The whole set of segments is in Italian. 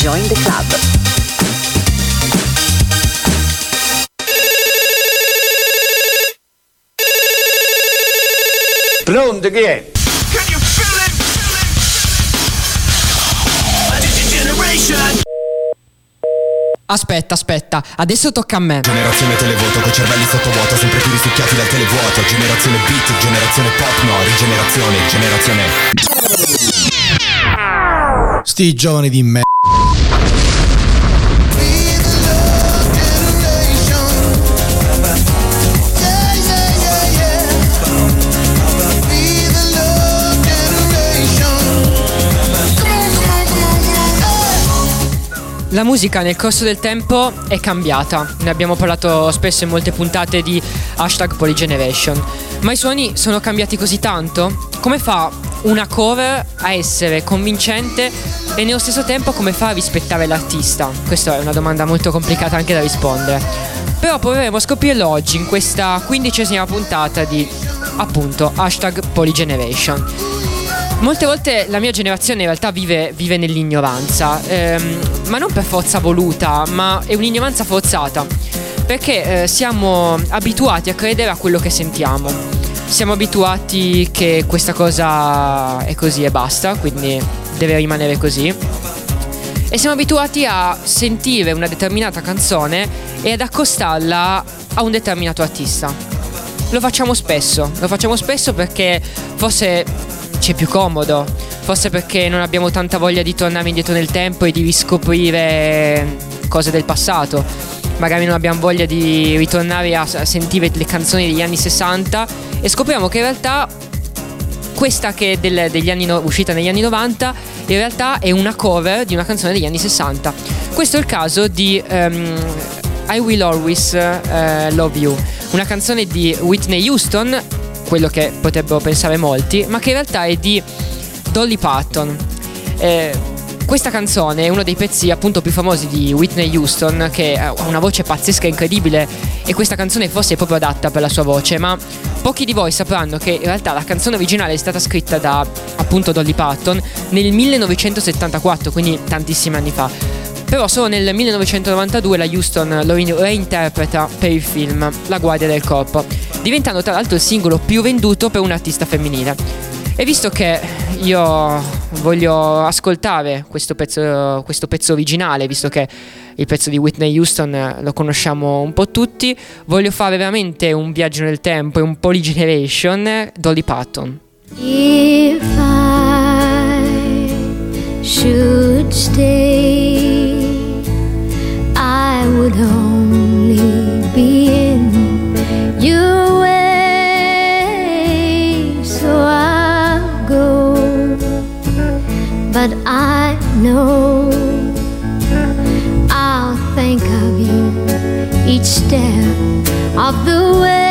Join the Club. Pronto, chi è? Aspetta, aspetta, adesso tocca a me. Generazione televoto con cervelli sottovuoto, sempre più risucchiati dal televuoto. Generazione beat, generazione pop, no, rigenerazione, generazione. Sti giovani di me. La musica nel corso del tempo è cambiata, ne abbiamo parlato spesso in molte puntate di hashtag Polygeneration, ma i suoni sono cambiati così tanto? Come fa una cover a essere convincente e nello stesso tempo come fa a rispettare l'artista? Questa è una domanda molto complicata anche da rispondere. Però proveremo a scoprirlo oggi in questa quindicesima puntata di appunto hashtag Polygeneration. Molte volte la mia generazione in realtà vive, vive nell'ignoranza, ehm, ma non per forza voluta, ma è un'ignoranza forzata, perché eh, siamo abituati a credere a quello che sentiamo. Siamo abituati che questa cosa è così e basta, quindi deve rimanere così. E siamo abituati a sentire una determinata canzone e ad accostarla a un determinato artista. Lo facciamo spesso, lo facciamo spesso perché forse ci è più comodo. Forse perché non abbiamo tanta voglia di tornare indietro nel tempo e di riscoprire cose del passato. Magari non abbiamo voglia di ritornare a sentire le canzoni degli anni 60 e scopriamo che in realtà questa che è del, anni uscita negli anni 90 in realtà è una cover di una canzone degli anni 60. Questo è il caso di um, I Will Always uh, Love You, una canzone di Whitney Houston quello che potrebbero pensare molti, ma che in realtà è di Dolly Parton. Eh, questa canzone è uno dei pezzi appunto più famosi di Whitney Houston che ha una voce pazzesca e incredibile e questa canzone forse è proprio adatta per la sua voce, ma pochi di voi sapranno che in realtà la canzone originale è stata scritta da appunto Dolly Parton nel 1974, quindi tantissimi anni fa. Però solo nel 1992 la Houston lo reinterpreta per il film La guardia del corpo, diventando tra l'altro il singolo più venduto per un artista femminile. E visto che io voglio ascoltare questo pezzo, questo pezzo originale, visto che il pezzo di Whitney Houston lo conosciamo un po' tutti, voglio fare veramente un viaggio nel tempo e un polygeneration Dolly Parton. If I should stay would only but I know I'll think of you each step of the way.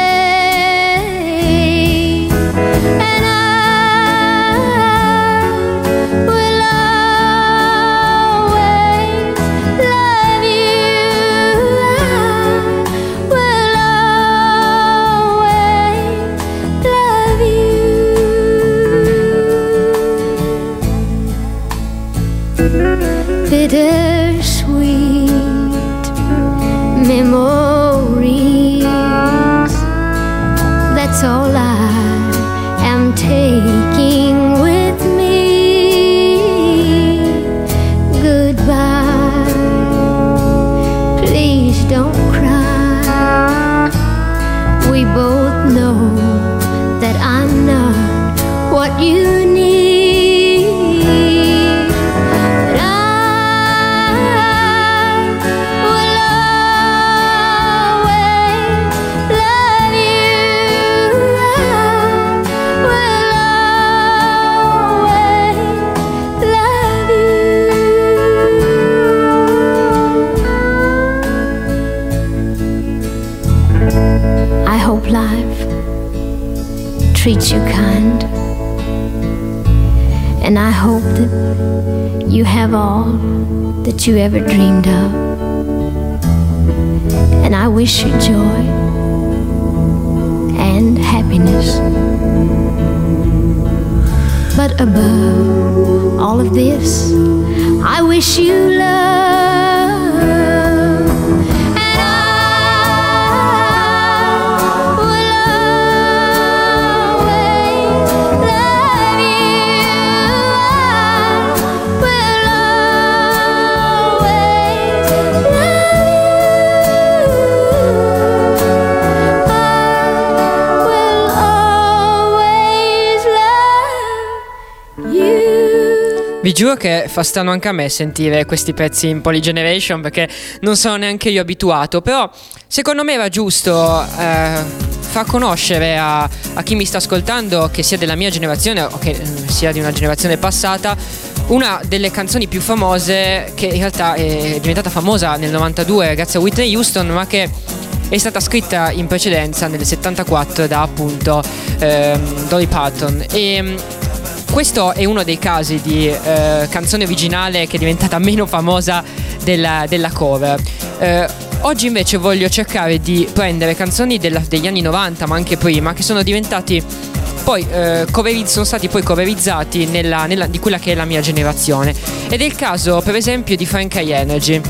Giuro che fa strano anche a me sentire questi pezzi in Polygeneration perché non sono neanche io abituato, però secondo me era giusto eh, far conoscere a, a chi mi sta ascoltando, che sia della mia generazione o che mm, sia di una generazione passata, una delle canzoni più famose che in realtà è diventata famosa nel 92 grazie a Whitney Houston, ma che è stata scritta in precedenza nel 74 da appunto ehm, Dolly Parton. E mm, questo è uno dei casi di eh, canzone originale che è diventata meno famosa della, della cover. Eh, oggi invece voglio cercare di prendere canzoni della- degli anni 90, ma anche prima, che sono diventati poi eh, coveri- sono stati poi coverizzati nella, nella- di quella che è la mia generazione. Ed è il caso, per esempio, di Frank High Energy.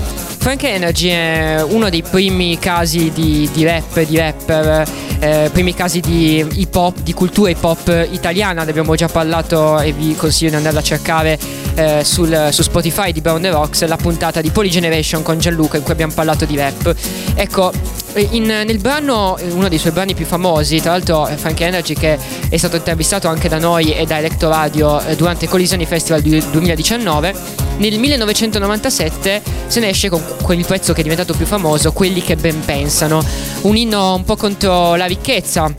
Frank Energy è uno dei primi casi di, di rap, di rapper, eh, primi casi di hip hop, di cultura hip hop italiana. Ne abbiamo già parlato e vi consiglio di andarla a cercare eh, sul- su Spotify di Brown the Rocks, la puntata di Poly Generation con Gianluca in cui abbiamo parlato di rap. Ecco, in- nel brano, uno dei suoi brani più famosi, tra l'altro eh, Frank Energy che è stato intervistato anche da noi e da Electro Radio eh, durante Collisioni Festival du- 2019, nel 1997 se ne esce con quel pezzo che è diventato più famoso, Quelli che ben pensano, un inno un po' contro la ricchezza,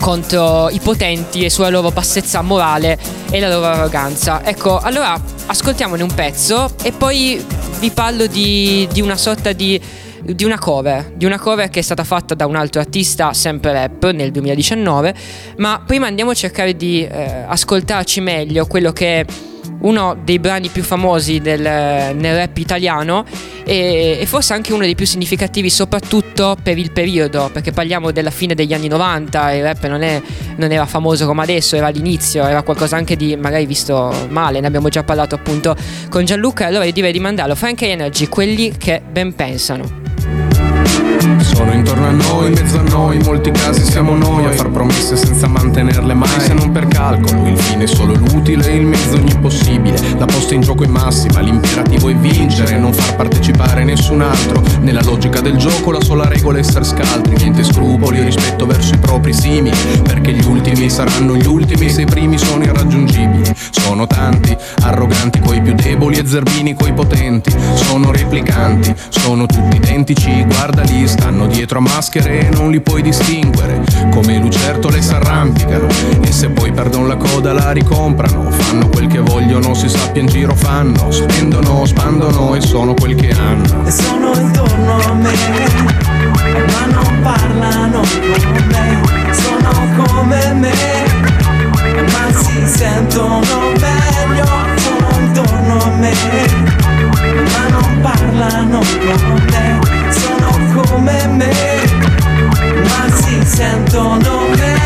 contro i potenti e sulla loro bassezza morale e la loro arroganza. Ecco, allora ascoltiamone un pezzo e poi vi parlo di, di una sorta di, di una cover, di una cover che è stata fatta da un altro artista, sempre rap, nel 2019, ma prima andiamo a cercare di eh, ascoltarci meglio quello che uno dei brani più famosi del, nel rap italiano e, e forse anche uno dei più significativi soprattutto per il periodo perché parliamo della fine degli anni 90 il rap non, è- non era famoso come adesso era l'inizio era qualcosa anche di magari visto male ne abbiamo già parlato appunto con Gianluca allora io direi di mandarlo Frank Energy quelli che ben pensano Sono intorno a noi, in mezzo a noi, in molti casi siamo noi a far promesse senza mantenerle mai, se non per calcolo. Il fine è solo l'utile, il mezzo ogni possibile. La posta in gioco è massima, l'imperativo è vincere, non far partecipare nessun altro. Nella logica del gioco la sola regola è essere scaltri, niente scrupoli o rispetto verso i propri simili, perché gli ultimi saranno gli ultimi se i primi sono irraggiungibili. Sono tanti, arroganti coi più deboli e zerbini coi potenti. Sono replicanti, sono tutti identici, guardali, stanno dietro a maschere non li puoi distinguere. Come lucertole s'arrampicano e se poi perdono la coda la ricomprano. Fanno quel che vogliono, si sappia in giro fanno, spendono, spandono e sono quel che hanno. e sono intorno a me, ma non parlano con me, sono come me, ma si sentono meglio, sono intorno a me, ma non parlano con me, sono come me, ma si sentono meglio.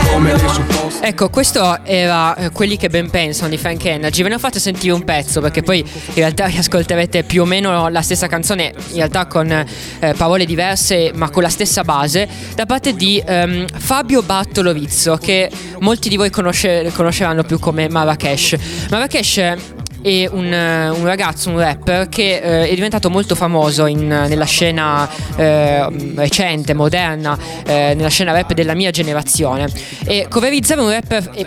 Ecco, questo era eh, quelli che ben pensano di Frank Energy. Ve ne ho fatto sentire un pezzo perché poi in realtà riascolterete più o meno la stessa canzone, in realtà con eh, parole diverse ma con la stessa base, da parte di ehm, Fabio Bartolovizzo, che molti di voi conosce- conosceranno più come Marrakesh. Marrakesh è un, eh, un ragazzo, un rapper che eh, è diventato molto famoso in- nella scena eh, recente, moderna, eh, nella scena rap della mia generazione. E coverizzare un rapper, e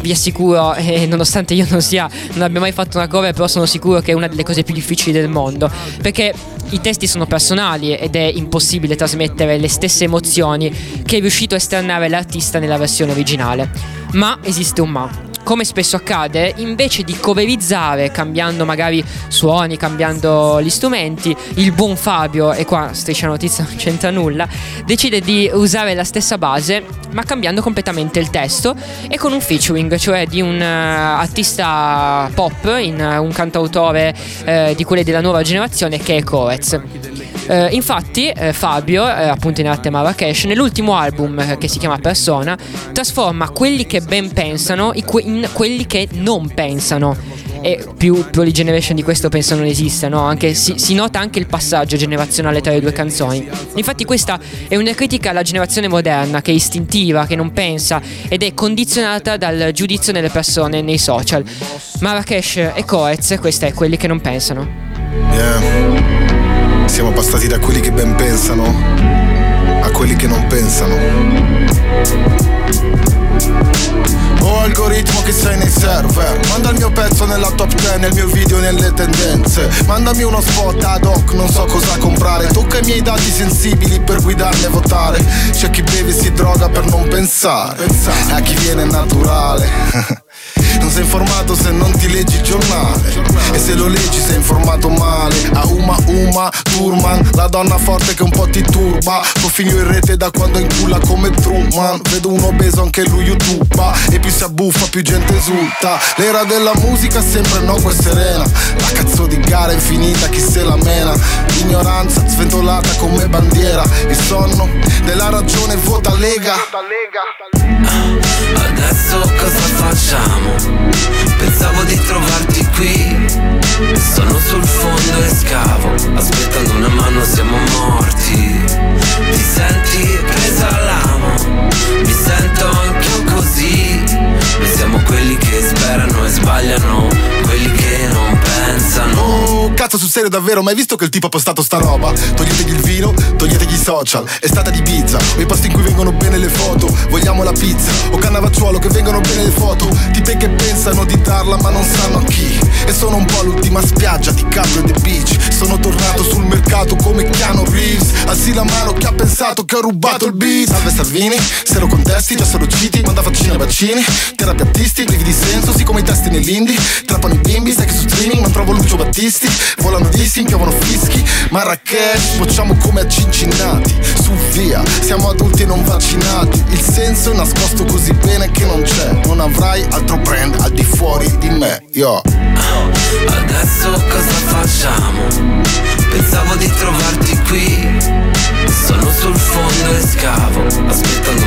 vi assicuro, eh, nonostante io non sia, non abbia mai fatto una cover, però sono sicuro che è una delle cose più difficili del mondo. Perché i testi sono personali ed è impossibile trasmettere le stesse emozioni che è riuscito a esternare l'artista nella versione originale. Ma esiste un ma come spesso accade, invece di coverizzare cambiando magari suoni, cambiando gli strumenti, il buon Fabio, e qua striscia notizia non c'entra nulla, decide di usare la stessa base ma cambiando completamente il testo e con un featuring, cioè di un eh, artista pop, in, eh, un cantautore eh, di quelli della nuova generazione che è Corez. Eh, infatti, eh, Fabio, eh, appunto in arte Marrakesh, nell'ultimo album eh, che si chiama Persona, trasforma quelli che ben pensano in, que- in quelli che non pensano. E più Poly Generation di questo penso non esista, no? Anche, si, si nota anche il passaggio generazionale tra le due canzoni. Infatti, questa è una critica alla generazione moderna che è istintiva, che non pensa ed è condizionata dal giudizio delle persone nei social. Marrakesh e Coez, questi è quelli che non pensano. Yeah. Siamo passati da quelli che ben pensano a quelli che non pensano. Oh algoritmo che sei nei server. Manda il mio pezzo nella top 10 Nel mio video nelle tendenze. Mandami uno spot ad hoc Non so cosa comprare. Tocca i miei dati sensibili Per guidarmi e votare. C'è chi beve e si droga per non pensare. A chi viene naturale Non sei informato se non ti leggi il giornale. E se lo leggi sei informato male. A Uma Uma Turman La donna forte che un po' ti turba. Coffinio in rete da quando inculla come Truman. Vedo un obeso anche lui YouTube E più si abbuffa più gente esulta. L'era della musica sempre no e serena. La cazzo di gara infinita chi se la mena? L'ignoranza sventolata come bandiera. Il sonno della ragione vota Lega Adesso cosa facciamo? Pensavo di trovarti qui. Sono sul fondo e scavo Aspettando una mano siamo morti. Ti senti presa all'amo Mi sento anch'io così. Noi siamo quelli che sperano e sbagliano Quelli che pensano Oh, cazzo sul serio davvero, mai visto che il tipo ha postato sta roba? Toglietegli il vino, toglietegli i social. È stata di pizza, o i posti in cui vengono bene le foto. Vogliamo la pizza, o cannavacciuolo che vengono bene le foto. Tipe che pensano di darla ma non sanno a chi. E sono un po' l'ultima spiaggia di Caprio e The Beach. Sono tornato sul mercato come Keanu Reeves. Alzi la mano chi ha pensato che ho rubato il beat. Salve Salvini, se lo contesti già sono citi Manda vaccini e vaccini, terapiattisti Privi di senso, sì come i testi nell'indie Trappano i bimbi, sai che su streaming non trovo Lucio Battisti Volano dissi, piovono fischi. Marrakesh, bocciamo come a Cincinnati Su via, siamo adulti e non vaccinati. Il senso è nascosto così bene che non c'è. Non avrai altro brand al di fuori di me, yo. Adesso cosa facciamo? Pensavo di trovarti qui. Sono sul fondo e scavo Aspettando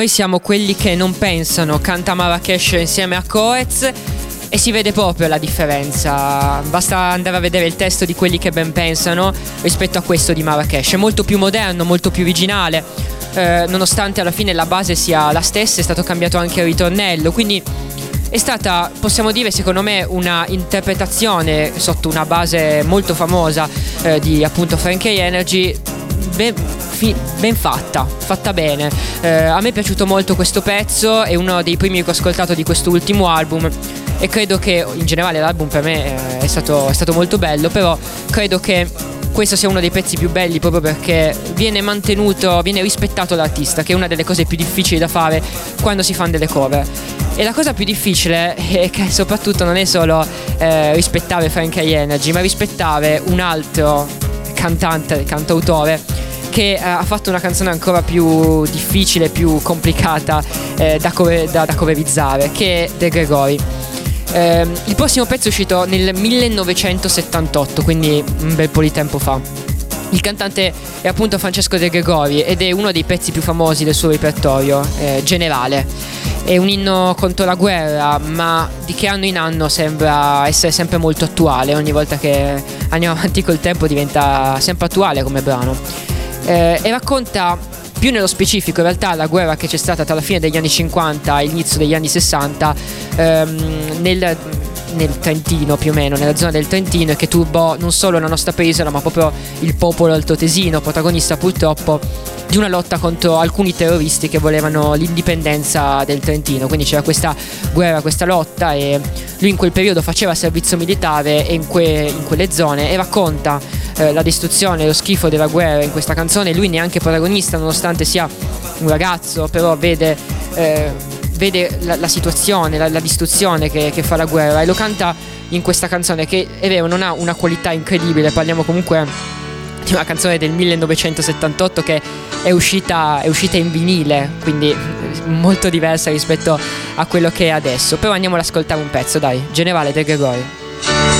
Noi siamo quelli che non pensano, canta Marrakesh insieme a Coez e si vede proprio la differenza. Basta andare a vedere il testo di quelli che ben pensano rispetto a questo di Marrakesh. È molto più moderno, molto più originale. eh, nonostante alla fine la base sia la stessa, è stato cambiato anche il ritornello. Quindi è stata, possiamo dire, secondo me, una interpretazione sotto una base molto famosa eh, di appunto Frankie Energy. Ben, fi- ben fatta, fatta bene. Eh, a me è piaciuto molto questo pezzo, è uno dei primi che ho ascoltato di questo ultimo album e credo che in generale l'album per me eh, è stato, è stato molto bello, però credo che questo sia uno dei pezzi più belli proprio perché viene mantenuto, viene rispettato l'artista, che è una delle cose più difficili da fare quando si fanno delle cover. E la cosa più difficile è che soprattutto non è solo eh, rispettare Frankie Energy, ma rispettare un altro cantante, cantautore che eh, ha fatto una canzone ancora più difficile, più complicata eh, da, cover- da- da coverizzare, che è De Gregori. Ehm, il prossimo pezzo è uscito nel 1978, quindi un bel po' di tempo fa. Il cantante è appunto Francesco De Gregori ed è uno dei pezzi più famosi del suo repertorio, eh, Generale. È un inno contro la guerra, ma di che anno in anno sembra essere sempre molto attuale. Ogni volta che andiamo avanti col tempo diventa sempre attuale come brano. Eh, e racconta più nello specifico, in realtà, la guerra che c'è stata tra la fine degli anni 50 e l'inizio degli anni 60 ehm, nel, nel Trentino più o meno, nella zona del Trentino e che turbò non solo la nostra penisola ma proprio il popolo altoatesino, protagonista purtroppo di una lotta contro alcuni terroristi che volevano l'indipendenza del Trentino. Quindi c'era questa guerra, questa lotta e lui in quel periodo faceva servizio militare in, que- in quelle zone e racconta eh, la distruzione, lo schifo della guerra in questa canzone. Lui neanche protagonista nonostante sia un ragazzo, però vede... Eh, vede la, la situazione, la, la distruzione che, che, fa la guerra e lo canta in questa canzone che è vero non ha una qualità incredibile, parliamo comunque di una canzone del 1978 che è uscita, è uscita in vinile, quindi molto diversa rispetto a quello che è adesso. Però andiamo ad ascoltare un pezzo, dai, Generale del Gregorio.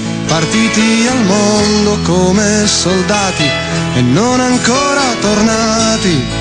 partiti al mondo come soldati e non ancora tornati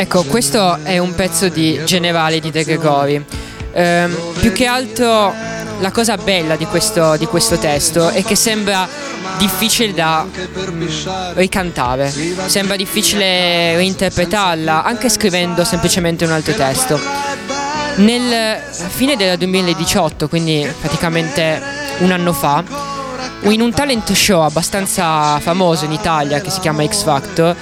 Ecco, questo è un pezzo di Generale di De Gregori. Eh, più che altro la cosa bella di questo, di questo testo è che sembra difficile da ricantare, sembra difficile reinterpretarla, anche scrivendo semplicemente un altro testo. Nel fine del 2018, quindi praticamente un anno fa, in un talent show abbastanza famoso in Italia che si chiama X Factor,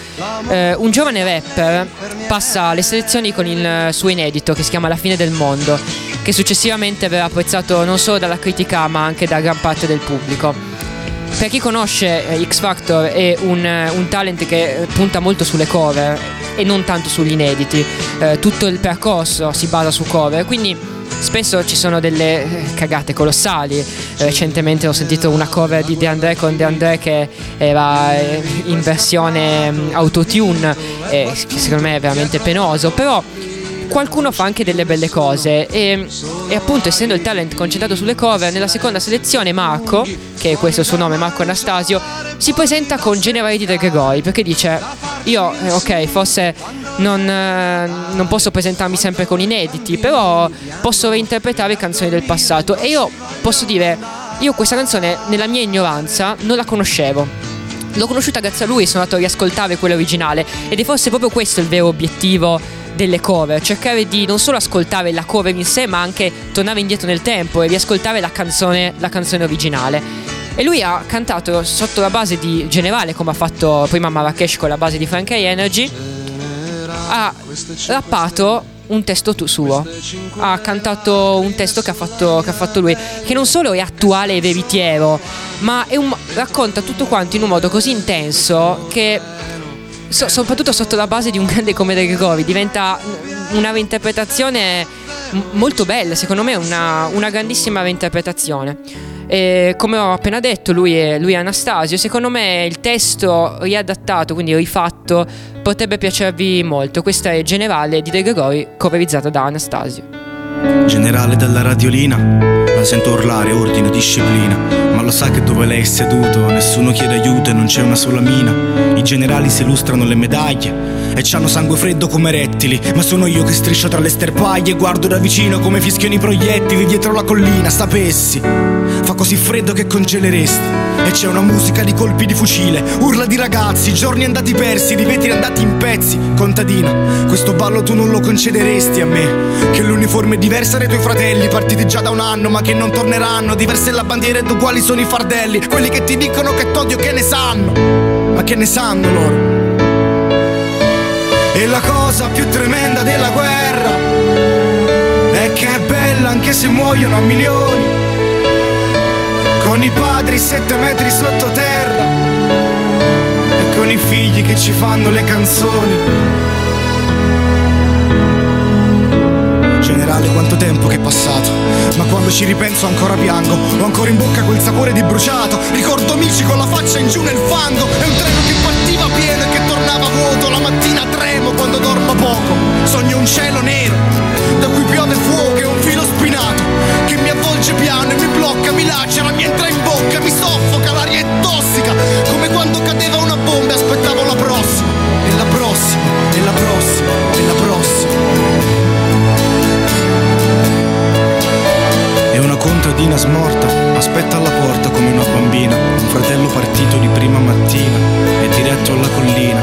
eh, un giovane rapper passa alle selezioni con il suo inedito che si chiama La fine del mondo, che successivamente verrà apprezzato non solo dalla critica ma anche da gran parte del pubblico. Per chi conosce eh, X Factor è un, un talent che punta molto sulle cover e non tanto sugli inediti, eh, tutto il percorso si basa su cover, quindi spesso ci sono delle eh, cagate colossali. Recentemente ho sentito una cover di De André con De André che era eh, in versione mm, autotune, che secondo me è veramente penoso, però qualcuno fa anche delle belle cose e, e, appunto essendo il talent concentrato sulle cover nella seconda selezione Marco che è questo il suo nome Marco Anastasio si presenta con Generali di De Gregori perché dice io eh, ok forse non, eh, non, posso presentarmi sempre con inediti però posso reinterpretare canzoni del passato. E io posso dire io questa canzone nella mia ignoranza non la conoscevo. L'ho conosciuta grazie a lui, sono andato a riascoltare quella originale. Ed è forse proprio questo il vero obiettivo delle cover, cercare di non solo ascoltare la cover in sé, ma anche tornare indietro nel tempo e riascoltare la canzone, la canzone originale. E lui ha cantato sotto la base di Generale, come ha fatto prima Marrakesh con la base di Frankie Energy, ha rappato un testo tu- suo. Ha cantato un testo che ha, fatto, che ha, fatto, lui, che non solo è attuale e veritiero, ma un, racconta tutto quanto in un modo così intenso che so, soprattutto sotto la base di un grande come De Gregori, diventa una reinterpretazione molto bella, secondo me una, una grandissima reinterpretazione. E come ho appena detto, lui è, lui è Anastasio. Secondo me il testo riadattato, quindi rifatto, potrebbe piacervi molto. Questa è Generale di De Gregori, coverizzata da Anastasio. Generale dalla radiolina la sento urlare ordine, disciplina Ma lo sa che dove lei è seduto Nessuno chiede aiuto e non c'è una sola mina I generali si illustrano le medaglie E c'hanno sangue freddo come rettili Ma sono io che striscio tra le sterpaglie E guardo da vicino come fischiano i proiettili Dietro la collina, sapessi Fa così freddo che congeleresti. E c'è una musica di colpi di fucile Urla di ragazzi, giorni andati persi Rivetri andati in pezzi. Contadina, questo ballo tu non lo concederesti a me. Che l'uniforme è diversa dai tuoi fratelli Partiti già da un anno ma che non torneranno. Diverse la bandiera ed uguali sono i fardelli. Quelli che ti dicono che t'odio che ne sanno. Ma che ne sanno loro? E la cosa più tremenda della guerra È che è bella anche se muoiono a milioni Con i padri sette metri sottoterra E con i figli che ci fanno le canzoni male, quanto tempo che è passato. Ma quando ci ripenso ancora piango. Ho ancora in bocca quel sapore di bruciato. Ricordo amici con la faccia in giù nel fango. È un treno che partiva pieno e che tornava vuoto. La mattina tremo quando dormo poco. Sogno un cielo nero, da cui piove fuoco e un filo spinato. Che mi avvolge piano e mi blocca, mi lacera, mi entra in bocca, mi soffoca, l'aria è tossica. Come quando cadeva una bomba e aspettavo la prossima. E la prossima, e la prossima, una contadina smorta aspetta alla porta come una bambina, un fratello partito di prima mattina e diretto alla collina.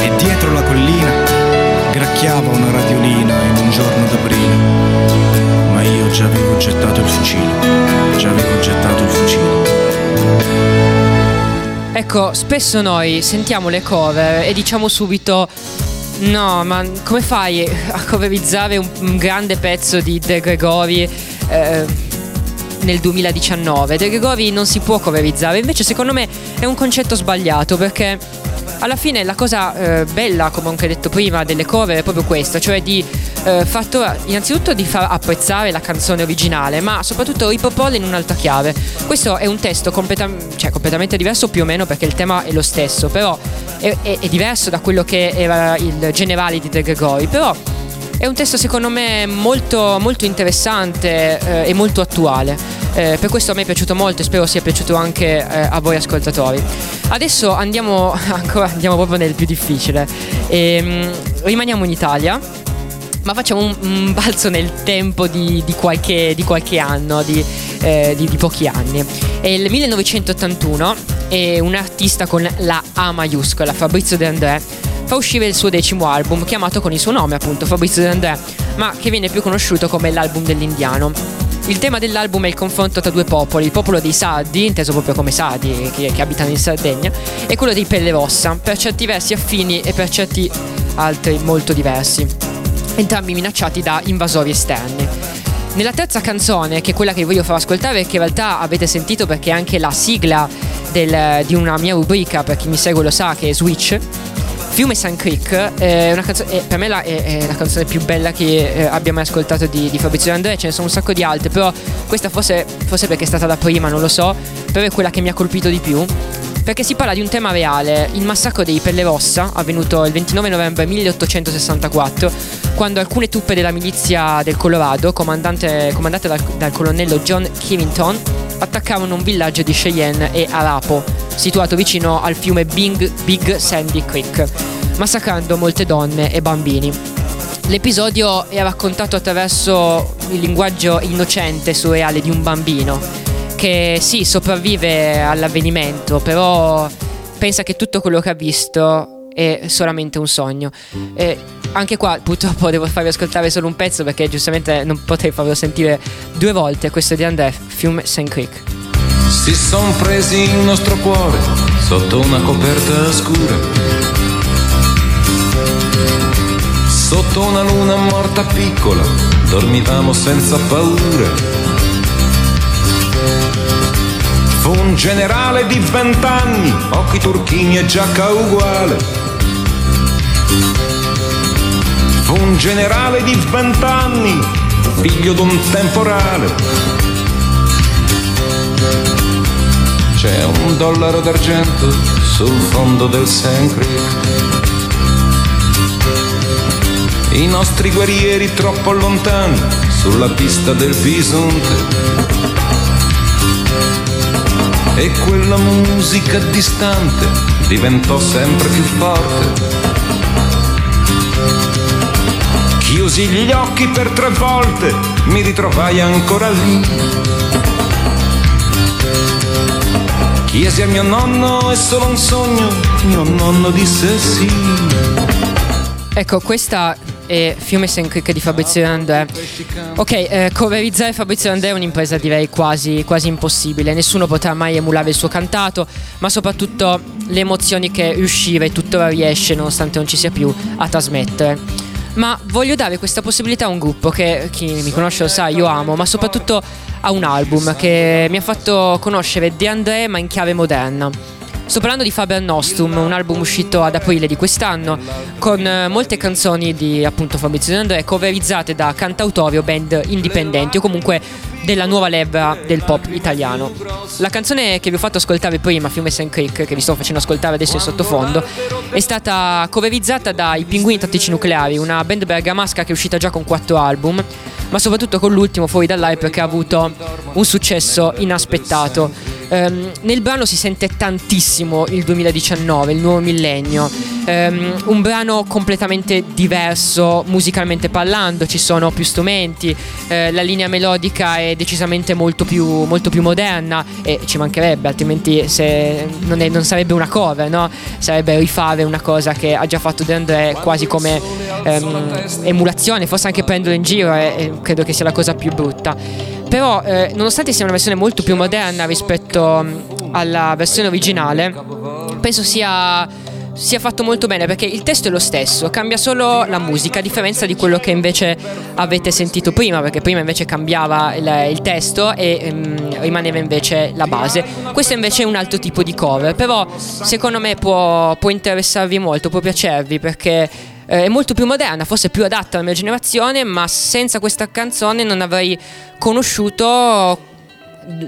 E dietro la collina gracchiava una radiolina in un giorno d'aprile. Ma io già avevo gettato il fucile, già avevo gettato il fucile. Ecco, spesso noi sentiamo le cover e diciamo subito No, ma come fai a coverizzare un, un grande pezzo di De Gregori eh, nel 2019? De Gregori non si può coverizzare, invece secondo me è un concetto sbagliato perché alla fine la cosa eh, bella, come ho anche detto prima, delle cover è proprio questa, cioè di eh, fatto, innanzitutto di far apprezzare la canzone originale, ma soprattutto riproporla in un'altra chiave. Questo è un testo completam- cioè, completamente diverso più o meno perché il tema è lo stesso, però è, è, è diverso da quello che era il generale di De Gregori, però è un testo secondo me molto, molto interessante eh, e molto attuale. Eh, per questo a me è piaciuto molto e spero sia piaciuto anche eh, a voi ascoltatori. Adesso andiamo ancora andiamo proprio nel più difficile. Ehm, rimaniamo in Italia. Ma facciamo un, un balzo nel tempo di, di, qualche, di qualche, anno, di, eh, di, pochi anni. È il 1981 e un artista con la A maiuscola, Fabrizio De André, fa uscire il suo decimo album chiamato con il suo nome appunto Fabrizio De André, ma che viene più conosciuto come l'album dell'indiano. Il tema dell'album è il confronto tra due popoli, il popolo dei Sardi, inteso proprio come Sardi che, che abitano in Sardegna, e quello dei Pelle Rossa, per certi versi affini e per certi altri molto diversi, entrambi minacciati da invasori esterni. Nella terza canzone, che è quella che voglio far ascoltare, che in realtà avete sentito perché è anche la sigla del, di una mia rubrica, per chi mi segue lo sa, che è Switch, Fiume Sun Creek è una canzone, è, per me la, è, è, la canzone più bella che eh, abbia mai ascoltato di, di Fabrizio André, ce ne sono un sacco di altre, però questa forse, forse perché è stata la prima, non lo so, però è quella che mi ha colpito di più. Perché si parla di un tema reale, il massacro dei Pelle Rossa, avvenuto il 29 novembre 1864, quando alcune truppe della milizia del Colorado, comandate dal, dal colonnello John Killington, attaccavano un villaggio di Cheyenne e Arapo, situato vicino al fiume Big, Big Sandy Creek, massacrando molte donne e bambini. L'episodio è raccontato attraverso il linguaggio innocente e surreale di un bambino che sì, sopravvive all'avvenimento, però pensa che tutto quello che ha visto è solamente un sogno. E anche qua purtroppo devo farvi ascoltare solo un pezzo perché giustamente non potrei farlo sentire due volte. Questo è di André, Fiume St. Creek. Si son presi il nostro cuore sotto una coperta scura. Sotto una luna morta piccola, dormivamo senza paura. Fu un generale di vent'anni, occhi turchini e giacca uguale. Fu un generale di vent'anni, figlio d'un temporale. C'è un dollaro d'argento sul fondo del. Creek. I nostri guerrieri troppo lontani sulla pista del bisonte e quella musica distante diventò sempre più forte. Chiusi gli occhi per tre volte, mi ritrovai ancora lì. Chiesi a mio nonno, è solo un sogno, mio nonno disse sì. Ecco, questa è Fiume. Creek di Fabrizio André. Ok, eh, coverizzare Fabrizio André è un'impresa direi quasi, quasi impossibile. Nessuno potrà mai emulare il suo cantato, ma soprattutto le emozioni che riusciva e tuttora riesce, nonostante non ci sia più, a trasmettere. Ma voglio dare questa possibilità a un gruppo che chi mi conosce lo sa, io amo, ma soprattutto a un album che mi ha fatto conoscere De André ma in chiave moderna. Sto parlando di Faber Nostrum, un album uscito ad aprile di quest'anno, con eh, molte canzoni di appunto Fabrizio De André coverizzate da cantautori o band indipendenti o comunque della nuova leva del pop italiano. La canzone che vi ho fatto ascoltare prima, Fiume St. Creek, che vi sto facendo ascoltare adesso in sottofondo, è stata coverizzata dai Pinguini Tattici Nucleari, una band bergamasca che è uscita già con quattro album, ma soprattutto con l'ultimo Fuori dall'Hype che ha avuto un successo inaspettato. Um, nel brano si sente tantissimo il 2019, il nuovo millennio. Um, un brano completamente diverso musicalmente parlando, ci sono più strumenti, uh, la linea melodica è decisamente molto più, molto più moderna e ci mancherebbe, altrimenti non, è, non, sarebbe una cover, no? sarebbe rifare una cosa che ha già fatto De André quasi come um, emulazione, forse anche prenderlo in giro e, e credo che sia la cosa più brutta. Però, eh, nonostante sia una versione molto più moderna rispetto mm, alla versione originale, penso sia sia fatto molto bene perché il testo è lo stesso, cambia solo la musica, a differenza di quello che invece avete sentito prima, perché prima invece cambiava il, il testo e um, rimaneva invece la base. Questo invece è un altro tipo di cover, però secondo me può, può interessarvi molto, può piacervi perché eh, è molto più moderna, forse più adatta alla mia generazione, ma senza questa canzone non avrei conosciuto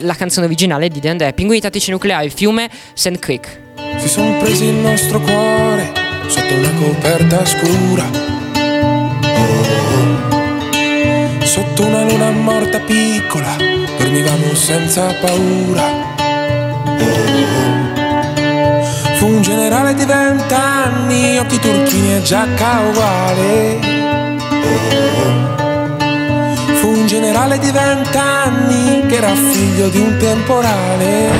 la canzone originale di Dan Pinguini tattici nucleari, fiume Sand Creek. Si sono presi il nostro cuore sotto una coperta scura. Sotto una luna morta piccola, dormivamo senza paura. Fu un generale di vent'anni, occhi turchini e giacca uguale. Fu un generale di vent'anni che era figlio di un temporale.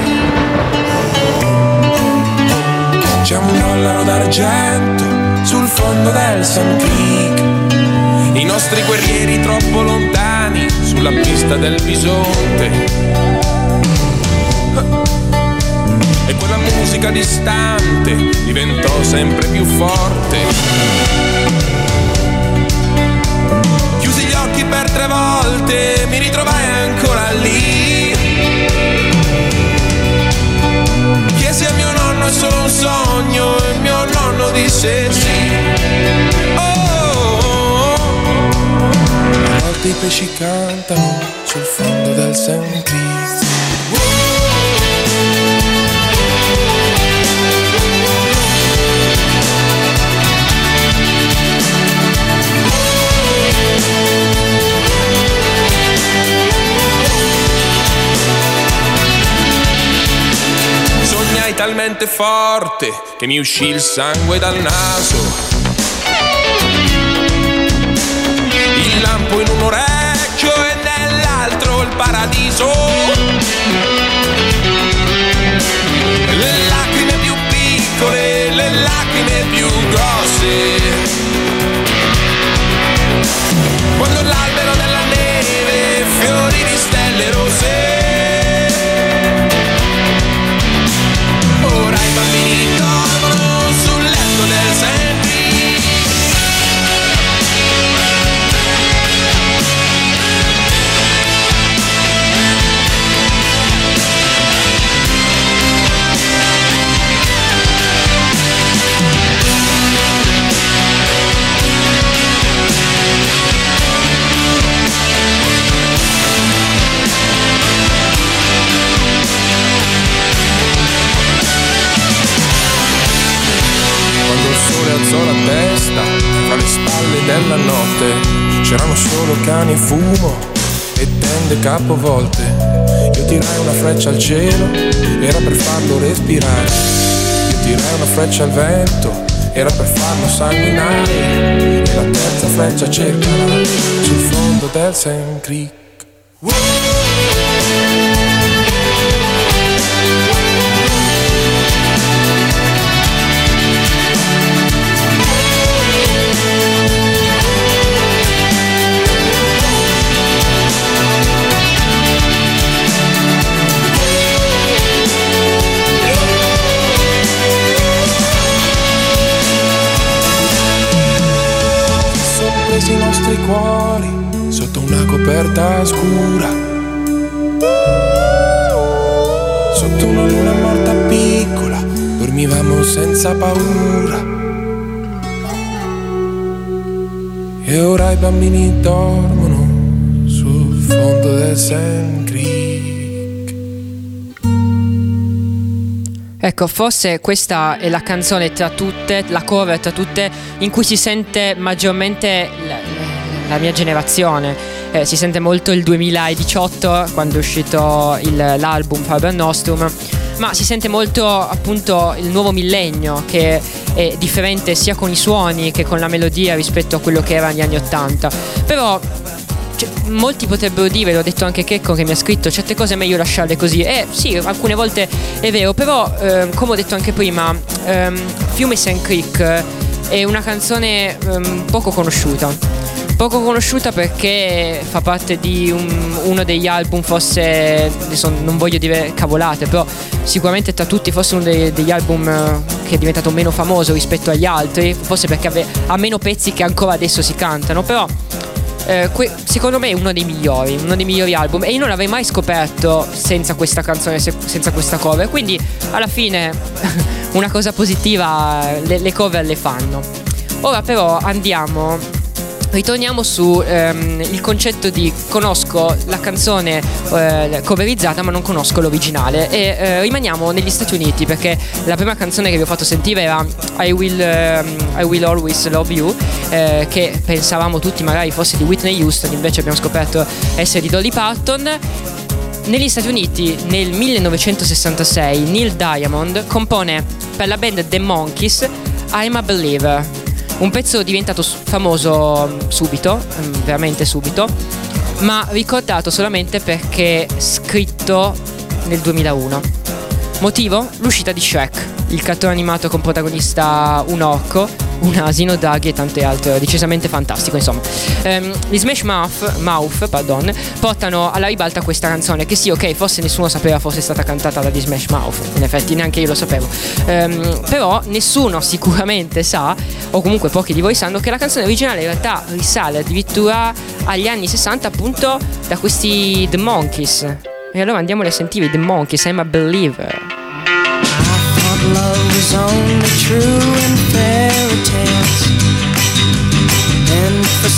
C'è un dollaro d'argento sul fondo del Sun Creek. I nostri guerrieri troppo lontani sulla pista del bisonte quella musica distante diventò sempre più forte. Chiusi gli occhi per tre volte, mi ritrovai ancora lì. Chiesi a mio nonno è solo un sogno e mio nonno disse sì. A volte i pesci cantano sul fondo del St. Talmente forte che mi uscì il sangue dal naso. Il lampo in un orecchio e nell'altro il paradiso. Le lacrime più piccole, le lacrime più grosse. Fumo e tende capovolte. Io tirai una freccia al cielo, era per farlo respirare. Io tirai una freccia al vento, era per farlo sanguinare. E la terza freccia cercherà sul fondo del Sand Creek coperta scura. Sotto una luna morta piccola, dormivamo senza paura. E ora i bambini dormono sul fondo del Sand. Ecco, forse questa è la canzone tra tutte, la cover tra tutte, in cui si sente maggiormente la, la mia generazione. Eh, si sente molto il 2018 quando è uscito il- l'album Faber Nostrum, ma si sente molto appunto il nuovo millennio che è differente sia con i suoni che con la melodia rispetto a quello che era negli anni 80. Però cioè, molti potrebbero dire, l'ho detto anche Checco che mi ha scritto, certe cose è meglio lasciarle così. Eh sì, alcune volte è vero, però ehm, come ho detto anche prima, ehm, Fiume Sand Creek eh, è una canzone ehm, poco conosciuta. Poco conosciuta perché fa parte di un- uno degli album, forse non voglio dire cavolate, però sicuramente tra tutti forse uno dei- degli album eh, che è diventato meno famoso rispetto agli altri, forse perché ave- ha meno pezzi che ancora adesso si cantano, però eh, que- secondo me è uno dei migliori, uno dei migliori album e io non l'avrei mai scoperto senza questa canzone, se- senza questa cover, quindi alla fine una cosa positiva le, le cover le fanno. Ora però andiamo Ritorniamo su ehm, concetto di conosco la canzone eh, coverizzata ma non conosco l'originale. E eh, rimaniamo negli Stati Uniti perché la prima canzone che vi ho fatto sentire era I Will, ehm, I Will Always Love You eh, che pensavamo tutti magari fosse di Whitney Houston invece abbiamo scoperto essere di Dolly Parton. Negli Stati Uniti nel 1966 Neil Diamond compone per la band The Monkeys I'm a Believer un pezzo diventato famoso mm, subito, mm, veramente subito, ma ricordato solamente perché scritto nel 2001. Motivo? L'uscita di Shrek, il cartone animato con protagonista un orco, un asino, draghi e tante altre, decisamente fantastico insomma. Ehm, gli Smash Mouth, Mouth pardon, portano alla ribalta questa canzone che sì ok forse nessuno sapeva fosse stata cantata da The Smash Mouth, in effetti neanche io lo sapevo, Ehm, però nessuno sicuramente sa, o comunque pochi di voi sanno, che la canzone originale in realtà risale addirittura agli anni 60 appunto da questi The Monkeys. E allora andiamoli a sentire i The Monkeys, I'm a Believer. thought love was only true in fairy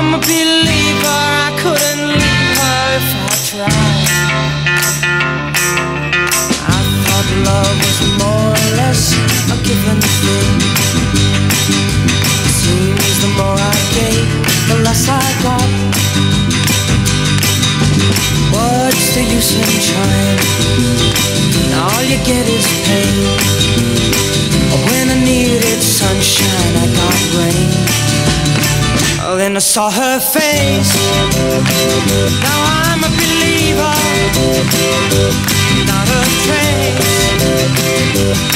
I'm a believer. I couldn't leave her if I tried. I thought love was more or less a given thing. Seems the more I gave, the less I got. What's the use in trying? All you get is pain. When I needed sunshine, I got rain. Oh, then I saw her face. Now I'm a believer. Not a trace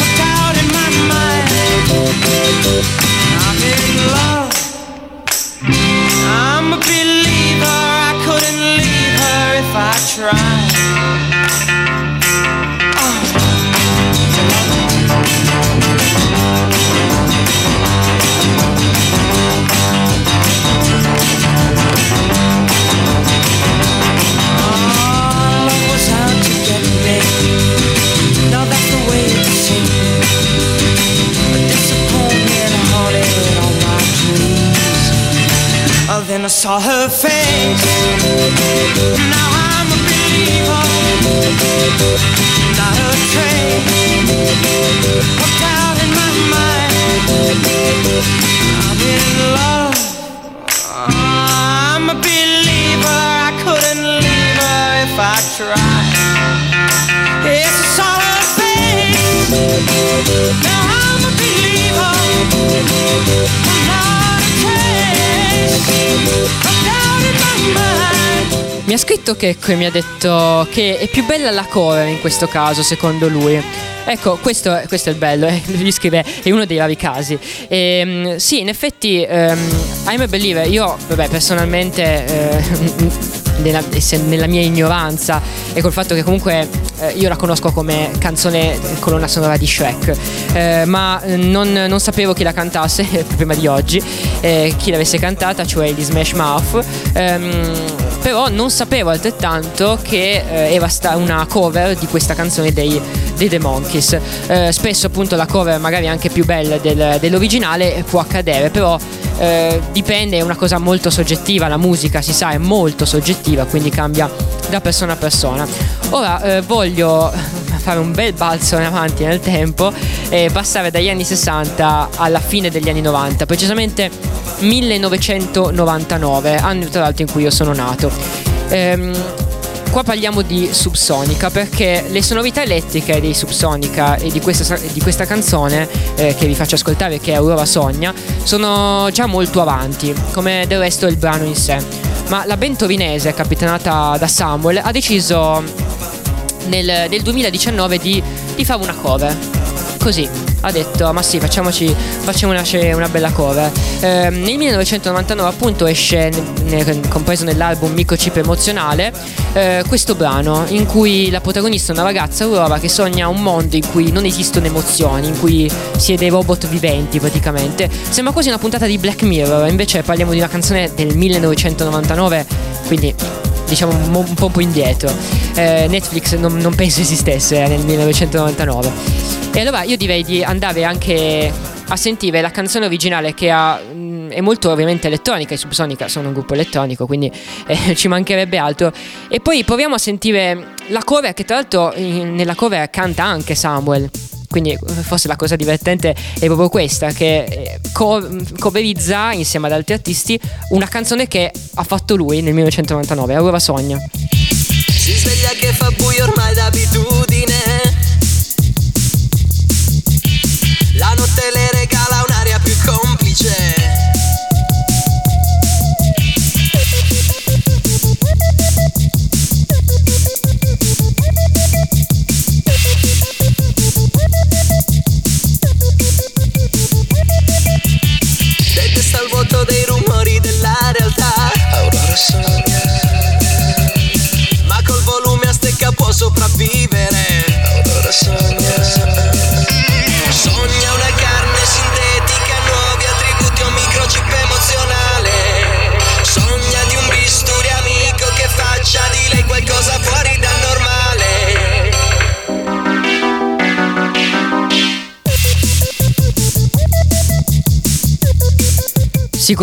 In my mind. Mi ha scritto che mi ha detto che è più bella la cover in questo caso, secondo lui. Ecco, questo, questo, è il bello, eh, lui scrive, è uno dei vari casi. E, ehm, sì, in effetti, um, I'm a believer, io, vabbè, personalmente, eh, nella, nella, mia ignoranza e col fatto che comunque eh, io la conosco come canzone colonna sonora di Shrek, eh, ma non, non, sapevo chi la cantasse prima di oggi, eh, chi l'avesse cantata, cioè gli Smash Mouth. Ehm, però non sapevo altrettanto che eh, era una cover di questa canzone dei, dei The Monkeys. Eh, spesso appunto la cover magari anche più bella del, dell'originale può accadere, però eh, dipende, è una cosa molto soggettiva, la musica si sa è molto soggettiva, quindi cambia da persona a persona. Ora eh, voglio fare un bel balzo in avanti nel tempo e passare dagli anni 60 alla fine degli anni 90, precisamente 1999, anno tra l'altro in cui io sono nato. Ehm, qua parliamo di Subsonica perché le sonorità elettriche dei Subsonica e di questa, di questa canzone eh, che vi faccio ascoltare che è Aurora Sogna sono già molto avanti come del resto il brano in sé ma la band torinese capitanata da Samuel ha deciso nel, nel 2019 di, di fare una cover così ha detto ma sì facciamoci facciamo una, una bella cover eh, nel 1999 appunto esce nel, compreso nell'album Microchip emozionale eh, questo brano in cui la protagonista è una ragazza Aurora che sogna un mondo in cui non esistono emozioni in cui si è dei robot viventi praticamente. Sembra quasi una puntata di Black Mirror invece parliamo di una canzone del 1999 quindi diciamo un po' più indietro. Eh, Netflix non, non, penso esistesse nel 1999. E allora io direi di andare anche a sentire la canzone originale che ha, mm, è molto ovviamente elettronica, i Subsonica sono un gruppo elettronico, quindi eh, ci mancherebbe altro. E poi proviamo a sentire la cover che tra l'altro nella cover canta anche Samuel. Quindi eh, forse la cosa divertente è proprio questa, che eh, co- coverizza insieme ad altri artisti una canzone che ha fatto lui nel 1999, Aurora Sogna. Si sveglia che fa buio ormai d'abitudine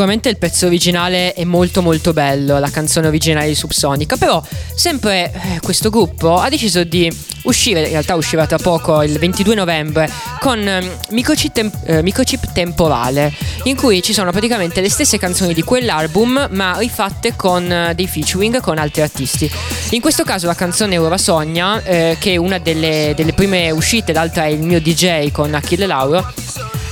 Sicuramente il pezzo originale è molto molto bello, la canzone originale di Subsonica, però sempre eh, questo gruppo ha deciso di uscire, in realtà uscirà tra poco il 22 novembre, con eh, microchip, tem- eh, microchip, temporale, in cui ci sono praticamente le stesse canzoni di quell'album, ma rifatte con eh, dei featuring con altri artisti. In questo caso la canzone Ora Sogna, eh, che è una delle, delle prime uscite, l'altra è il mio DJ con Achille Lauro,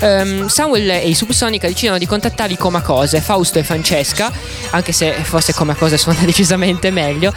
um, Samuel e i Subsonica decidono di contattare i Comacose, Fausto e Francesca, anche se forse Comacose suona decisamente meglio.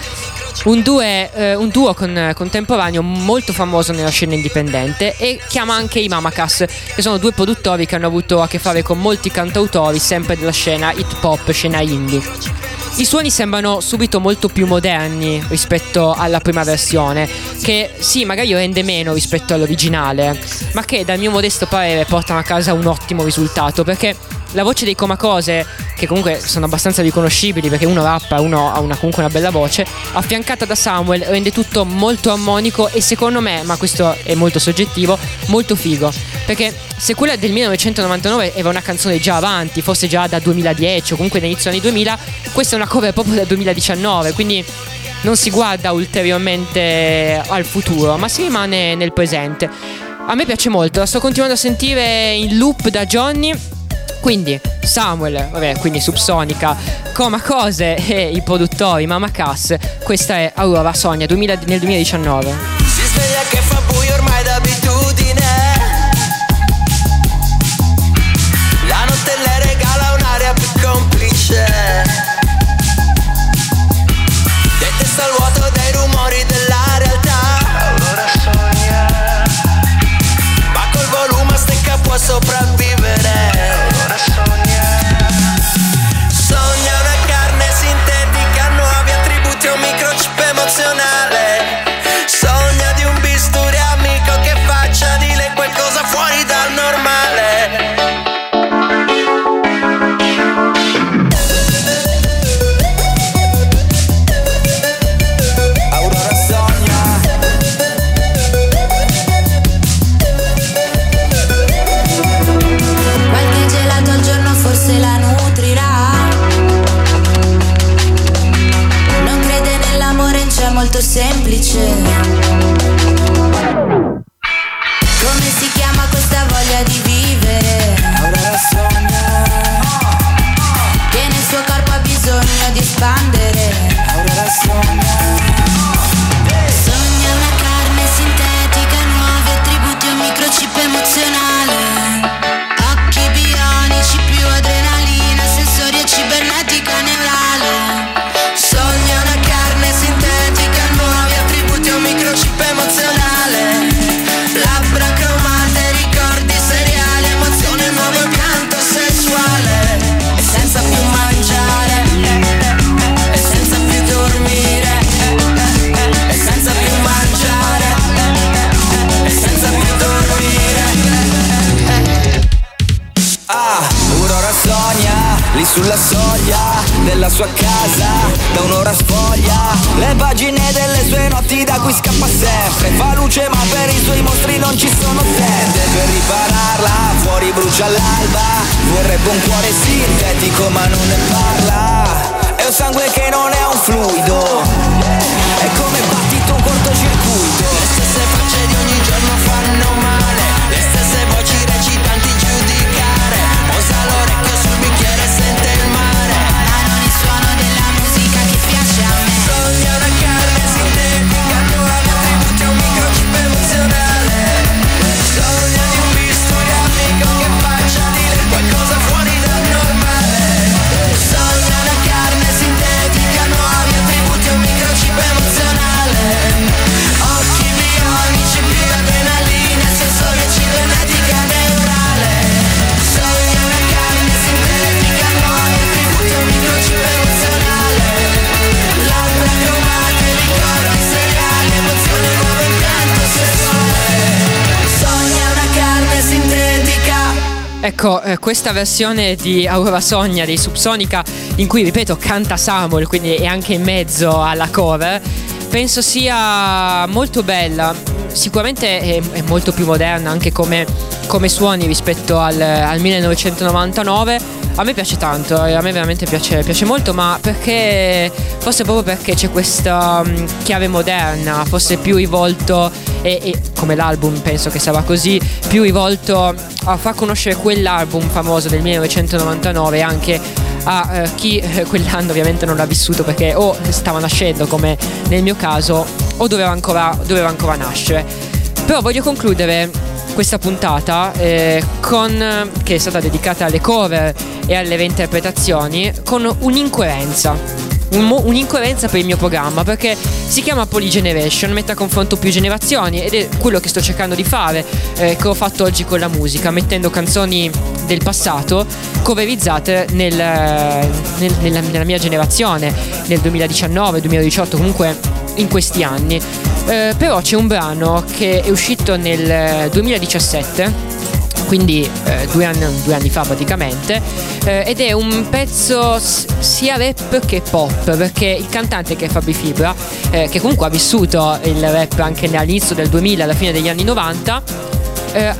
Un, due, uh, un duo con, contemporaneo molto famoso nella scena indipendente e chiama anche i Mamacas, che sono due produttori che hanno avuto a che fare con molti cantautori sempre della scena hip hop, scena indie. I suoni sembrano subito molto più moderni rispetto alla prima versione, che sì, magari rende meno rispetto all'originale, ma che dal mio modesto parere portano a casa un ottimo risultato, perché la voce dei Comacose, che comunque sono abbastanza riconoscibili perché uno rappa, uno ha una, comunque una bella voce, affiancata da Samuel, rende tutto molto armonico e secondo me, ma questo è molto soggettivo, molto figo. Perché se quella del 1999 era una canzone già avanti, forse già da 2010 o comunque dall'inizio anni 2000, questa è una cover proprio dal 2019, quindi non si guarda ulteriormente al futuro, ma si rimane nel presente. A me piace molto, la sto continuando a sentire in loop da Johnny quindi Samuel, vabbè, quindi Subsonica, Coma Cose e i produttori Mama Cass, questa è Aurora Sonia 2000, nel 2019. Si sveglia che fa buio ormai d'abitudine. La notte le regala un'aria più complice. Detesta il dei rumori della realtà. Aurora Sonia. Ma col volume stecca può sopravvivere. Fuori brucia l'alba, vorrebbe un cuore sintetico ma non ne parla. È un sangue che non è un fluido, Ecco, eh, questa versione di Aurora Sogna dei Subsonica, in cui, ripeto, canta Samuel, quindi è anche in mezzo alla cover, penso sia molto bella. Sicuramente è, è molto più moderna anche come, come suoni rispetto al, al 1999. A me piace tanto, e a me veramente piace, piace molto, ma perché forse proprio perché c'è questa mm, chiave moderna, forse più rivolto, e, e come l'album penso che sarà così, più rivolto a far conoscere quell'album famoso del 1999 anche a eh, chi eh, quell'anno ovviamente non l'ha vissuto perché o stava nascendo come nel mio caso o doveva ancora, doveva ancora nascere. Però voglio concludere questa puntata eh, con, che è stata dedicata alle cover e alle reinterpretazioni con un'incoerenza. Un mo- un'incoerenza per il mio programma perché si chiama Polygeneration, mette a confronto più generazioni ed è quello che sto cercando di fare, eh, che ho fatto oggi con la musica, mettendo canzoni del passato coverizzate nel- nel- nella, nella mia generazione, nel 2019, 2018, comunque in questi anni. Eh, però c'è un brano che è uscito nel 2017 quindi eh, due, anni, due anni fa praticamente, eh, ed è un pezzo sia rap che pop, perché il cantante che è Fabi Fibra, eh, che comunque ha vissuto il rap anche all'inizio del 2000, alla fine degli anni 90, eh,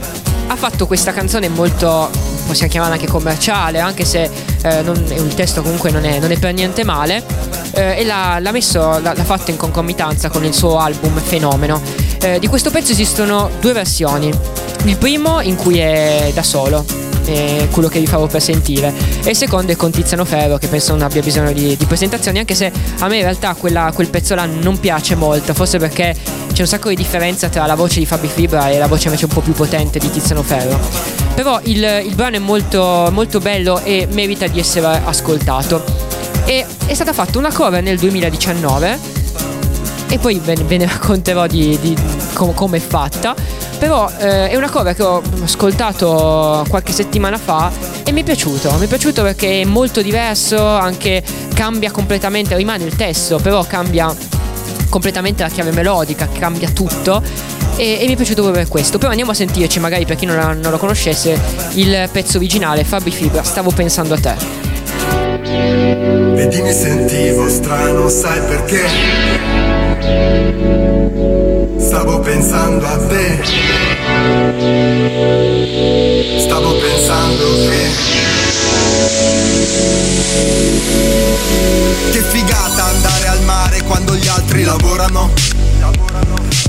ha fatto questa canzone molto, possiamo chiamarla anche commerciale, anche se eh, non- il testo comunque non è, non è per niente male, eh, e l'ha, l'ha messo, l'ha, l'ha fatto in concomitanza con il suo album Fenomeno. Eh, di questo pezzo esistono due versioni. Il primo in cui è da solo, quello che vi farò per sentire, e il secondo è con Tiziano Ferro, che penso non abbia bisogno di, di presentazioni, anche se a me in realtà quella- quel pezzo là non piace molto, forse perché c'è un sacco di differenza tra la voce di Fabi Fibra e la voce invece un po' più potente di Tiziano Ferro. Però il, il brano è molto, molto bello e merita di essere ascoltato. E è stata fatta una cover nel 2019 e poi ve, ve ne racconterò di, di com- come è fatta. Però eh, è una cover che ho ascoltato qualche settimana fa e mi è piaciuto. Mi è piaciuto perché è molto diverso, anche cambia completamente, rimane il testo, però cambia completamente la chiave melodica, cambia tutto. E, e mi è piaciuto proprio per questo. Però andiamo a sentirci, magari per chi non, non lo conoscesse, il pezzo originale, Fabri Fibra, stavo pensando a te. Vedi mi sentivo strano, sai perché? Stavo pensando a te. Stavo pensando che Che figata andare al mare quando gli altri lavorano.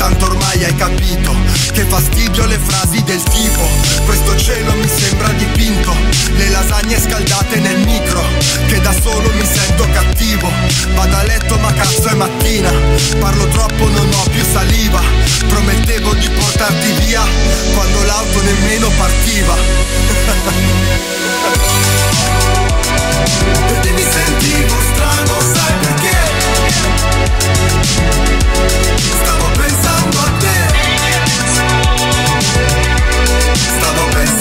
Tanto ormai hai capito. Che fastidio le frasi del tipo. Questo cielo mi sembra dipinto. Le lasagne scaldate nel micro. Che da solo mi sento cattivo. Vado a letto ma cazzo è mattina. Parlo troppo, non ho più saliva. Promettevo di portarti via quando l'auto nemmeno partiva. Vedi mi sentivo strano, sai perché? Stavo pensando a te. Stavo pensando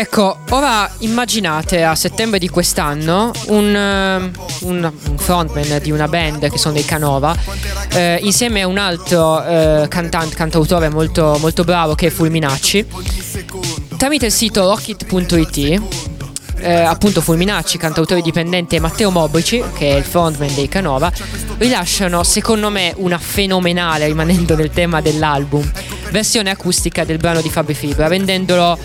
Ecco, ora immaginate a settembre di quest'anno un, eh, un- un frontman di una band che sono dei Canova eh, insieme a un altro eh, cantante, cantautore molto, molto bravo che è Fulminacci. Tramite il sito rockit.it eh, appunto Fulminacci, cantautore dipendente e Matteo Mobrici, che è il frontman dei Canova, rilasciano secondo me una fenomenale, rimanendo nel tema dell'album, versione acustica del brano di Fabri Fibra, rendendolo,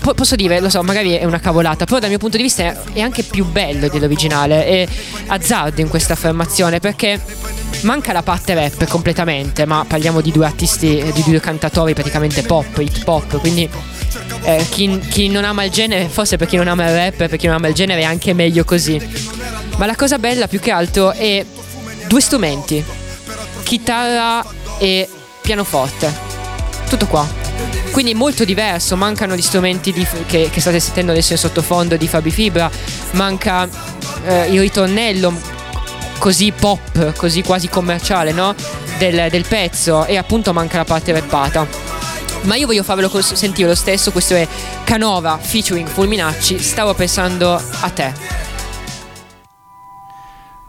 po- posso dire, lo so, magari è una cavolata, però dal mio punto di vista è, anche più bello dell'originale, è azzardo in questa affermazione perché manca la parte rap completamente, ma parliamo di due artisti, di due cantatori praticamente pop, hip hop, quindi eh, chi, chi non ama il genere, forse per chi non ama il rap, per chi non ama il genere è anche meglio così. Ma la cosa bella più che altro è due strumenti, chitarra e pianoforte. Tutto qua. Quindi molto diverso, mancano gli strumenti di- che, che state sentendo adesso in sottofondo di Fabi Fibra, manca eh, il ritornello così pop, così quasi commerciale, no? Del, del pezzo e appunto manca la parte rappata. Ma io voglio farvelo sentire lo stesso, questo è Canova featuring Fulminacci, stavo pensando a te.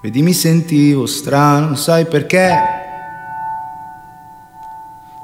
Vedi mi sentivo strano, sai perché?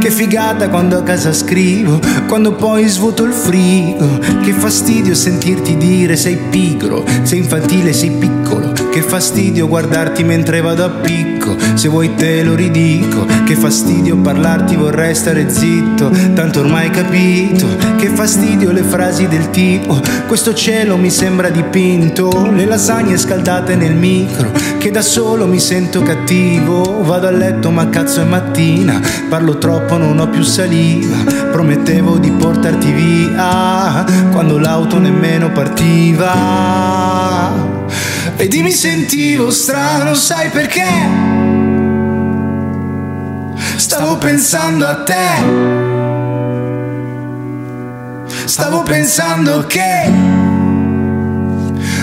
Che figata quando a casa scrivo, quando poi svuoto il frigo. Che fastidio sentirti dire sei pigro, sei infantile, sei piccolo. Che fastidio guardarti mentre vado a picco. Se vuoi te lo ridico. Che fastidio parlarti vorrei stare zitto. Tanto ormai capito. Che fastidio le frasi del tipo. Questo cielo mi sembra dipinto. Le lasagne scaldate nel micro. Che da solo mi sento cattivo. Vado a letto ma cazzo è mattina. Parlo troppo, non ho più saliva. Promettevo di portarti via. Quando l'auto nemmeno partiva. Vedi mi sentivo strano, sai perché? Stavo pensando a te. Stavo pensando che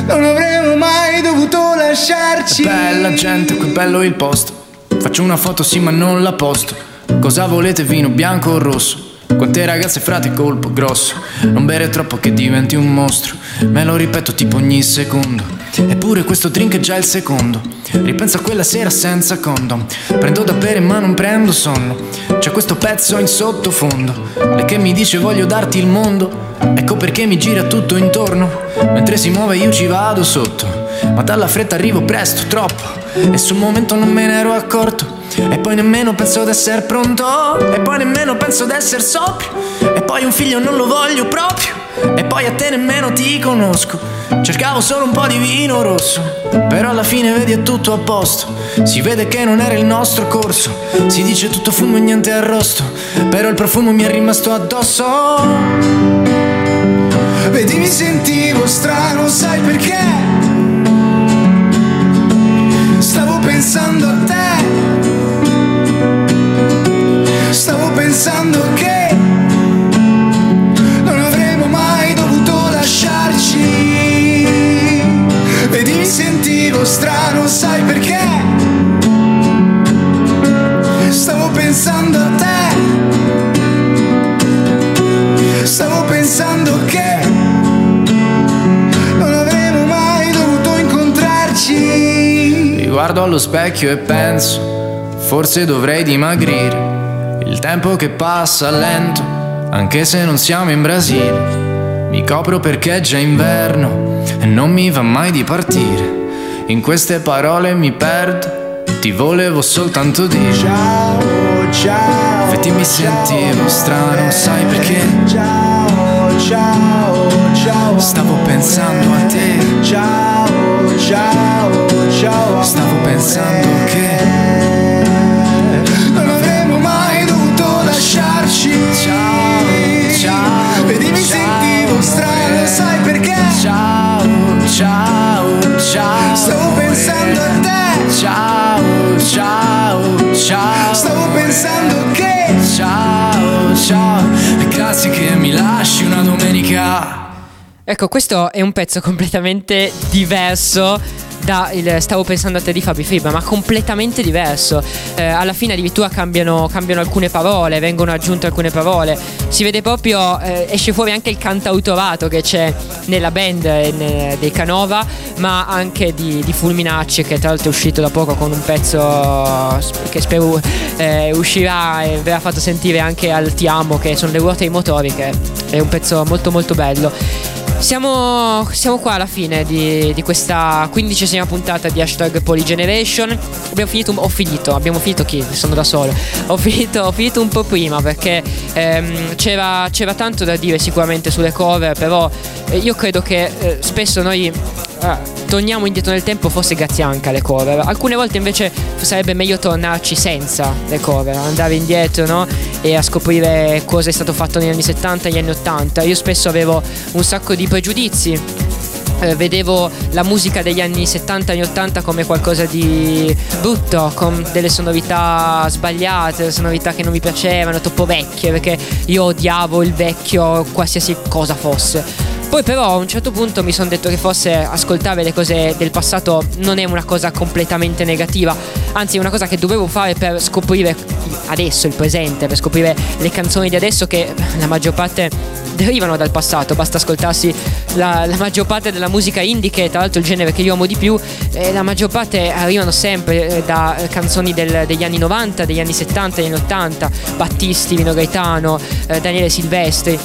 non avremmo mai dovuto lasciarci. Bella gente, che bello il posto. Faccio una foto sì ma non la posto. Cosa volete, vino bianco o rosso? Quante ragazze frate colpo grosso Non bere troppo che diventi un mostro Me lo ripeto tipo ogni secondo Eppure questo drink è già il secondo. Ripenso a quella sera senza condom. Prendo da bere ma non prendo sonno. C'è questo pezzo in sottofondo. Lei che mi dice voglio darti il mondo. Ecco perché mi gira tutto intorno. Mentre si muove io ci vado sotto. Ma dalla fretta arrivo presto, troppo. E sul momento non me ne ero accorto. E poi nemmeno penso d'essere pronto. E poi nemmeno penso d'essere sobrio. E poi un figlio non lo voglio proprio E poi a te nemmeno ti conosco. Cercavo solo un po' di vino rosso Però alla fine vedi è tutto a posto. Si vede che non era il nostro corso Si dice tutto fumo e niente arrosto Però il profumo mi è rimasto addosso. Vedi mi sentivo strano, sai perché? Stavo pensando a te. Stavo pensando che sentivo strano, sai perché? Stavo pensando a te. Stavo pensando che non avremmo mai dovuto incontrarci. Mi guardo allo specchio e penso, forse dovrei dimagrire. Il tempo che passa lento, anche se non siamo in Brasile. Mi copro perché è già inverno e non mi va mai di partire. In queste parole mi perdo, ti volevo soltanto dire. Ciao, ciao. Infatti mi sentivo strano, sai perché? Ciao, ciao, ciao. Stavo pensando a te. Ciao, ciao, ciao. Stavo pensando che non avremmo mai dovuto lasciarci. Ciao, strano, sai perché? Ciao, ciao, ciao. Stavo pensando a te. Ciao, ciao, ciao. Stavo pensando che Ciao, ciao. Grazie che mi lasci una domenica. Ecco, questo è un pezzo completamente diverso da il Stavo pensando a te di Fabi Fibra, ma completamente diverso. Eh, alla fine addirittura cambiano, cambiano, alcune parole, vengono aggiunte alcune parole. Si vede proprio, eh, esce fuori anche il cantautorato che c'è nella band eh, dei Canova, ma anche di, di, Fulminacci, che tra l'altro è uscito da poco con un pezzo che spero eh, uscirà e verrà fatto sentire anche al Ti Amo, che sono le ruote e motori, che è un pezzo molto molto bello. Siamo, siamo, qua alla fine di, di, questa quindicesima puntata di hashtag Polygeneration. Abbiamo finito, ho finito, abbiamo finito chi? Sono da solo. Ho finito, ho finito un po' prima perché ehm, c'era, c'era, tanto da dire sicuramente sulle cover, però eh, io credo che eh, spesso noi eh, torniamo indietro nel tempo forse grazie anche alle cover. Alcune volte invece sarebbe meglio tornarci senza le cover, andare indietro no? e a scoprire cosa è stato fatto negli anni 70 e negli anni 80. Io spesso avevo un sacco di pregiudizi eh, vedevo la musica degli anni 70 e anni 80 come qualcosa di brutto, con delle sonorità sbagliate, sonorità che non mi piacevano, troppo vecchie, perché io odiavo il vecchio qualsiasi cosa fosse. Poi però a un certo punto mi sono detto che forse ascoltare le cose del passato non è una cosa completamente negativa, anzi è una cosa che dovevo fare per scoprire adesso il presente, per scoprire le canzoni di adesso che la maggior parte derivano dal passato, basta ascoltarsi la, la maggior parte della musica indie che è tra l'altro il genere che io amo di più, eh, la maggior parte arrivano sempre eh, da canzoni del, degli anni 90, degli anni 70, degli anni 80, Battisti, Vino Gaetano, eh, Daniele Silvestri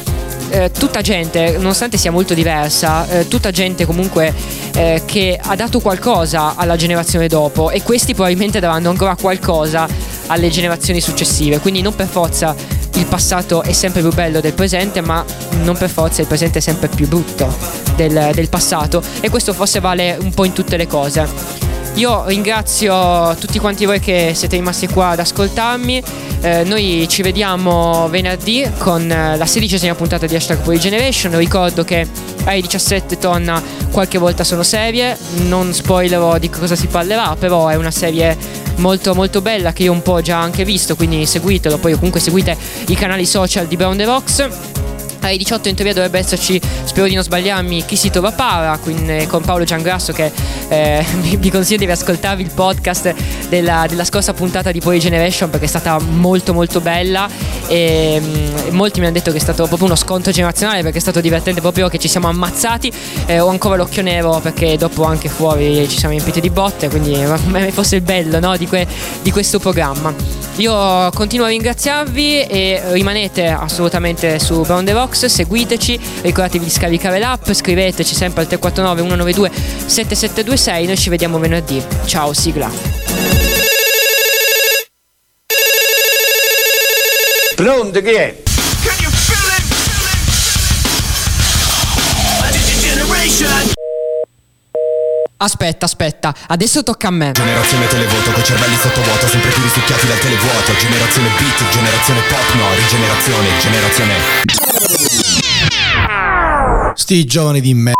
eh, tutta gente, nonostante sia molto diversa, eh, tutta gente comunque eh, che ha dato qualcosa alla generazione dopo e questi probabilmente daranno ancora qualcosa alle generazioni successive. Quindi non per forza il passato è sempre più bello del presente, ma non per forza il presente è sempre più brutto del, del passato. E questo forse vale un po' in tutte le cose. Io ringrazio tutti quanti voi che siete rimasti qua ad ascoltarmi. Eh, noi ci vediamo venerdì con eh, la sedicesima puntata di Hashtag Poly Generation. Ricordo che ai 17 torna qualche volta sono serie. Non spoilerò di cosa si parlerà, però è una serie molto molto bella che io un po' già anche visto, quindi seguitelo. Poi comunque seguite i canali social di Brown The Rocks. Alle 18 in teoria dovrebbe esserci, spero di non sbagliarmi, Chi si trova para quindi, con Paolo Giangrasso che eh, vi, consiglio di ascoltarvi il podcast della, della, scorsa puntata di Poi Generation perché è stata molto molto bella e mh, molti mi hanno detto che è stato proprio uno scontro generazionale perché è stato divertente proprio che ci siamo ammazzati. Eh, ho ancora l'occhio nero perché dopo anche fuori ci siamo riempiti di botte, quindi fosse il bello no, di, que, di questo programma. Io continuo a ringraziarvi e rimanete assolutamente su Brown the Rocks, seguiteci, ricordatevi di scaricare l'app, scriveteci sempre al 349 192 7726, noi ci vediamo venerdì. Ciao, sigla. Pronto chi è? Aspetta, aspetta, adesso tocca a me. Generazione televoto con cervelli sottovuoto, sempre più risucchiati dal televuoto. Generazione beat, generazione pop, no, rigenerazione, generazione. Sti giovani di me.